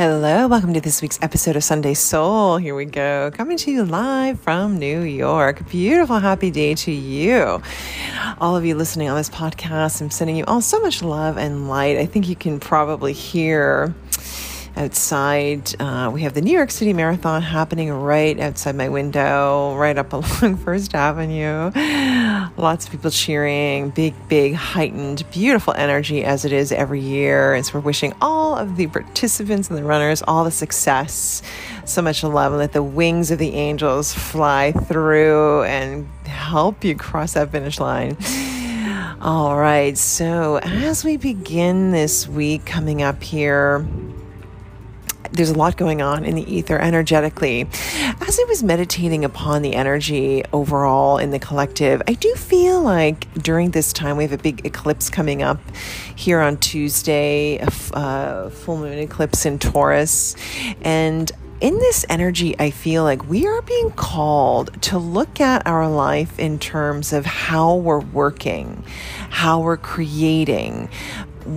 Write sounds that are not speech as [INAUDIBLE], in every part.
Hello, welcome to this week's episode of Sunday Soul. Here we go, coming to you live from New York. Beautiful, happy day to you. All of you listening on this podcast, I'm sending you all so much love and light. I think you can probably hear outside. Uh, we have the New York City Marathon happening right outside my window, right up [LAUGHS] along First Avenue. Lots of people cheering, big, big, heightened, beautiful energy as it is every year. And so we're wishing all of the participants and the runners all the success, so much love, and let the wings of the angels fly through and help you cross that finish line. All right, so as we begin this week coming up here, there's a lot going on in the ether energetically. As I was meditating upon the energy overall in the collective, I do feel like during this time we have a big eclipse coming up here on Tuesday, a uh, full moon eclipse in Taurus. And in this energy, I feel like we are being called to look at our life in terms of how we're working, how we're creating,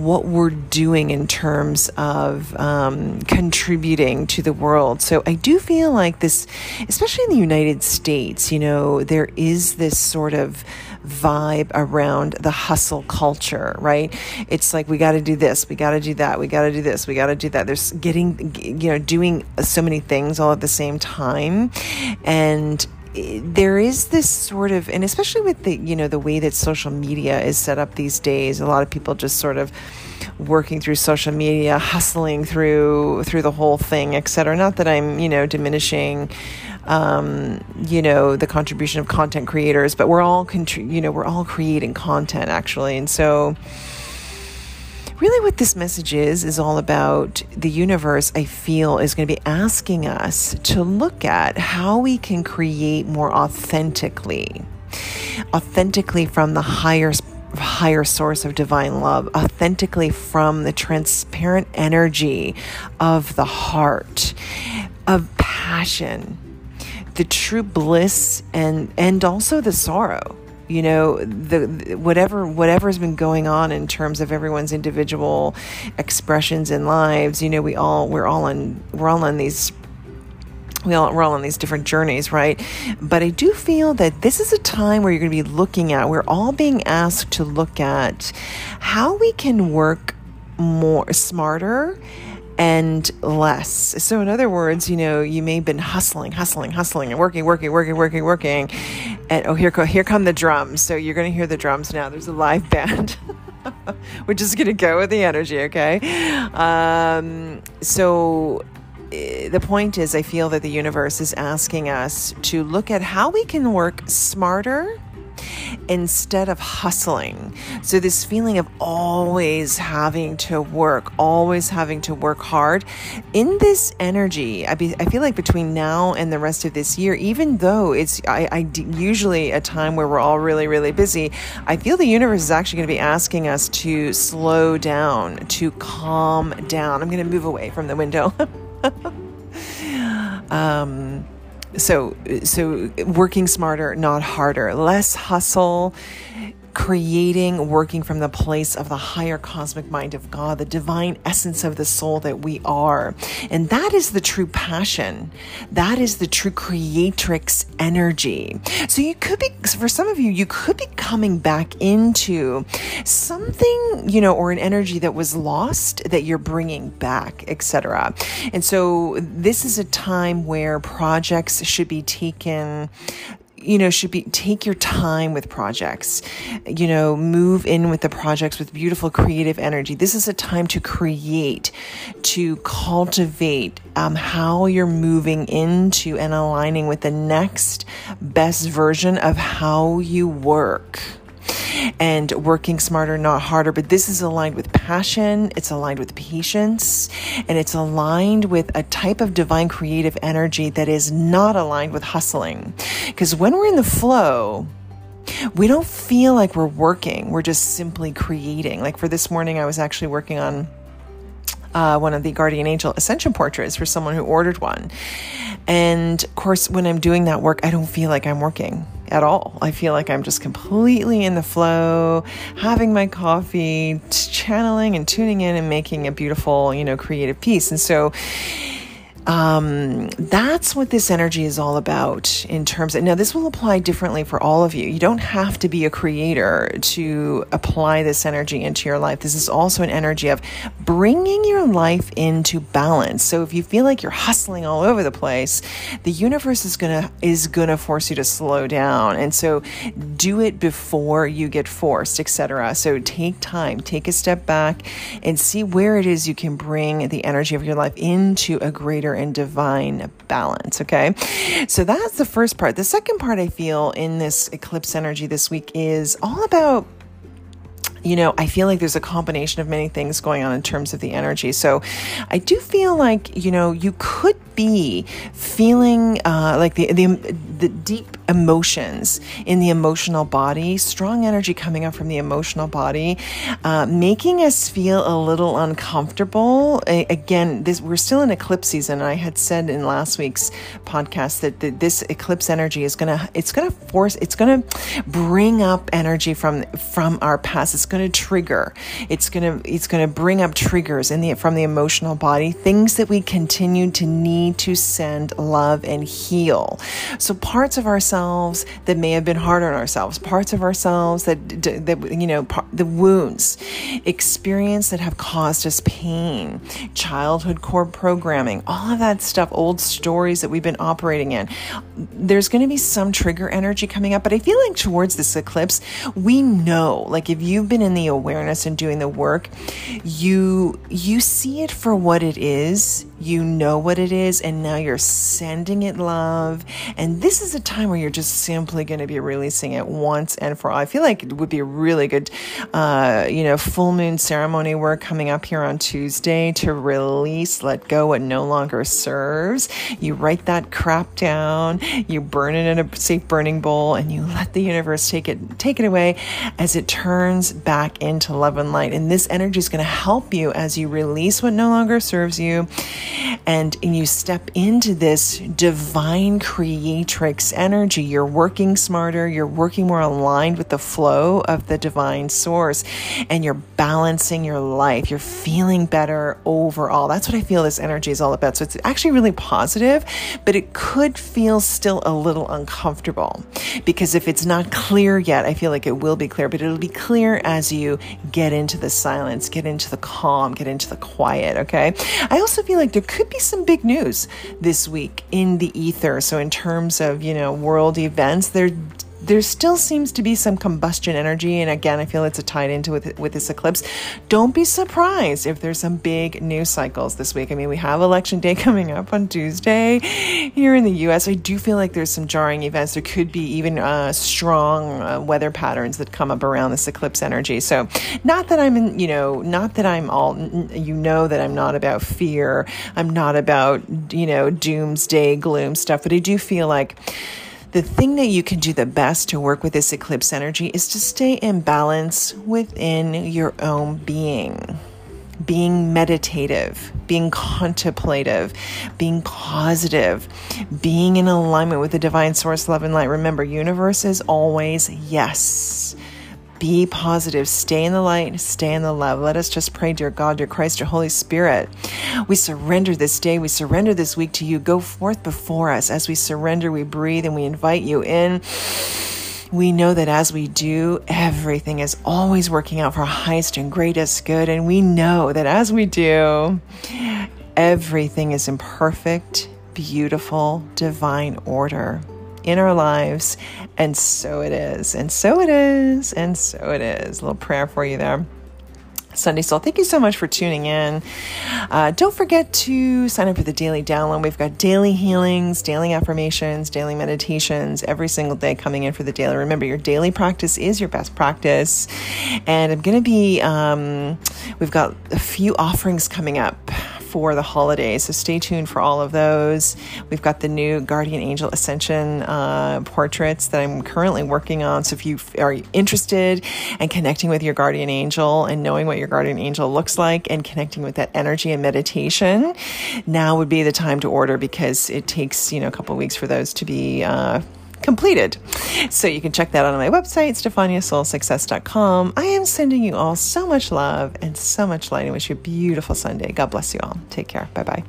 what we're doing in terms of um, contributing to the world. So I do feel like this, especially in the United States, you know, there is this sort of vibe around the hustle culture, right? It's like we got to do this, we got to do that, we got to do this, we got to do that. There's getting, you know, doing so many things all at the same time. And there is this sort of and especially with the you know the way that social media is set up these days a lot of people just sort of working through social media hustling through through the whole thing etc not that i'm you know diminishing um, you know the contribution of content creators but we're all contri- you know we're all creating content actually. And so really what this message is is all about the universe i feel is going to be asking us to look at how we can create more authentically. Authentically from the higher higher source of divine love. Authentically from the transparent energy of the heart of passion the true bliss and and also the sorrow you know the whatever whatever's been going on in terms of everyone's individual expressions and lives you know we all we're all on we're all on these we all, we're all on these different journeys, right? But I do feel that this is a time where you're going to be looking at, we're all being asked to look at how we can work more smarter and less. So, in other words, you know, you may have been hustling, hustling, hustling, and working, working, working, working, working. And oh, here, here come the drums. So, you're going to hear the drums now. There's a live [LAUGHS] band. We're just going to go with the energy, okay? Um, so, eh, the point is, I feel that the universe is asking us to look at how we can work smarter instead of hustling. So, this feeling of always having to work, always having to work hard, in this energy, I, be, I feel like between now and the rest of this year, even though it's I, I usually a time where we're all really, really busy, I feel the universe is actually going to be asking us to slow down, to calm down. I'm going to move away from the window. [LAUGHS] um, so so working smarter not harder. Less hustle creating, working from the place of the higher cosmic mind of God, the divine essence of the soul that we are. And that is the true passion. That is the true creatrix energy. So you could be, for some of you, you could be coming back into something, you know, or an energy that was lost that you're bringing back, etc. And so this is a time where projects should be taken you know, should be take your time with projects. You know, move in with the projects with beautiful creative energy. This is a time to create, to cultivate um, how you're moving into and aligning with the next best version of how you work and working smarter, not harder. But this is aligned with passion, it's aligned with patience, and it's aligned with a type of divine creative energy that is not aligned with hustling. Because when we're in the flow, we don't feel like we're working, we're just simply creating. Like for this morning, I was actually working on uh, one of the guardian angel ascension portraits for someone who ordered one. And of course, when I'm doing that work, I don't feel like I'm working at all. I feel like I'm just completely in the flow, having my coffee, channeling and tuning in and making a beautiful, you know, creative piece. And so, um, that's what this energy is all about in terms of now this will apply differently for all of you. You don't have to be a creator to apply this energy into your life. This is also an energy of bringing your life into balance. So if you feel like you're hustling all over the place the universe is gonna is gonna force you to slow down. And so do it before you get forced etc so take time take a step back and see where it is you can bring the energy of your life into a greater and divine balance. Okay. So that's the first part. The second part I feel in this eclipse energy this week is all about you know, I feel like there's a combination of many things going on in terms of the energy. So I do feel like, you know, you could be feeling uh, like the, the, the deep emotions in the emotional body, strong energy coming up from the emotional body, uh, making us feel a little uncomfortable. Again, this we're still in eclipse season. I had said in last week's podcast that, that this eclipse energy is gonna it's gonna force it's gonna bring up energy from from our past. It's gonna trigger. It's gonna it's gonna bring up triggers in the from the emotional body, things that we continue to need need to send love and heal. So parts of ourselves that may have been hard on ourselves, parts of ourselves that that you know the wounds, experience that have caused us pain, childhood core programming, all of that stuff, old stories that we've been operating in. There's going to be some trigger energy coming up, but I feel like towards this eclipse, we know, like if you've been in the awareness and doing the work, you you see it for what it is. You know what it is and now you're sending it love. And this is a time where you're just simply going to be releasing it once and for all. I feel like it would be a really good, uh, you know, full moon ceremony work coming up here on Tuesday to release, let go what no longer serves. You write that crap down, you burn it in a safe burning bowl, and you let the universe take it take it away as it turns back into love and light. And this energy is going to help you as you release what no longer serves you, and, and you step into this divine creatrix energy. You're working smarter, you're working more aligned with the flow of the divine source, and you're balancing your life. You're feeling better overall. That's what I feel this energy is all about. So it's actually really positive, but it could feel still a little uncomfortable because if it's not clear yet, I feel like it will be clear, but it'll be clear as you get into the silence, get into the calm, get into the quiet. Okay. I also feel like there could be some big news news this week in the ether. So, in terms of, you know, world events, there there still seems to be some combustion energy and again i feel it's tied into with with this eclipse. Don't be surprised if there's some big news cycles this week. I mean we have election day [LAUGHS] coming up on tuesday here in the us i do feel like there's some jarring events. There could be even uh, strong uh, weather patterns that come up around this eclipse energy. So not that i'm in, you know not that i'm all you know that i'm not about fear. I'm not about you know doomsday gloom stuff but i do feel like the thing that you can do the best to work with this eclipse energy is to stay in balance within your own being. Being meditative, being contemplative, being positive, being in alignment with the divine source, love, and light. Remember, universe is always yes. Be positive. Stay in the light. Stay in the love. Let us just pray, dear God, dear Christ, dear Holy Spirit. We surrender this day. We surrender this week to you. Go forth before us. As we surrender, we breathe and we invite you in. We know that as we do, everything is always working out for our highest and greatest good. And we know that as we do, everything is in perfect, beautiful, divine order in our lives. And so it is. And so it is. And so it is. A little prayer for you there. Sunday Soul. Thank you so much for tuning in. Uh, don't forget to sign up for the daily download. We've got daily healings, daily affirmations, daily meditations every single day coming in for the daily. Remember, your daily practice is your best practice. And I'm going to be, um, we've got a few offerings coming up for the holidays. So stay tuned for all of those. We've got the new Guardian Angel Ascension uh, portraits that I'm currently working on. So if you are interested in connecting with your guardian angel and knowing what your guardian angel looks like and connecting with that energy and meditation, now would be the time to order because it takes, you know, a couple weeks for those to be uh, completed. So you can check that out on my website, stefaniasoulsuccess.com. I am sending you all so much love and so much light and wish you a beautiful Sunday. God bless you all. Take care. Bye bye.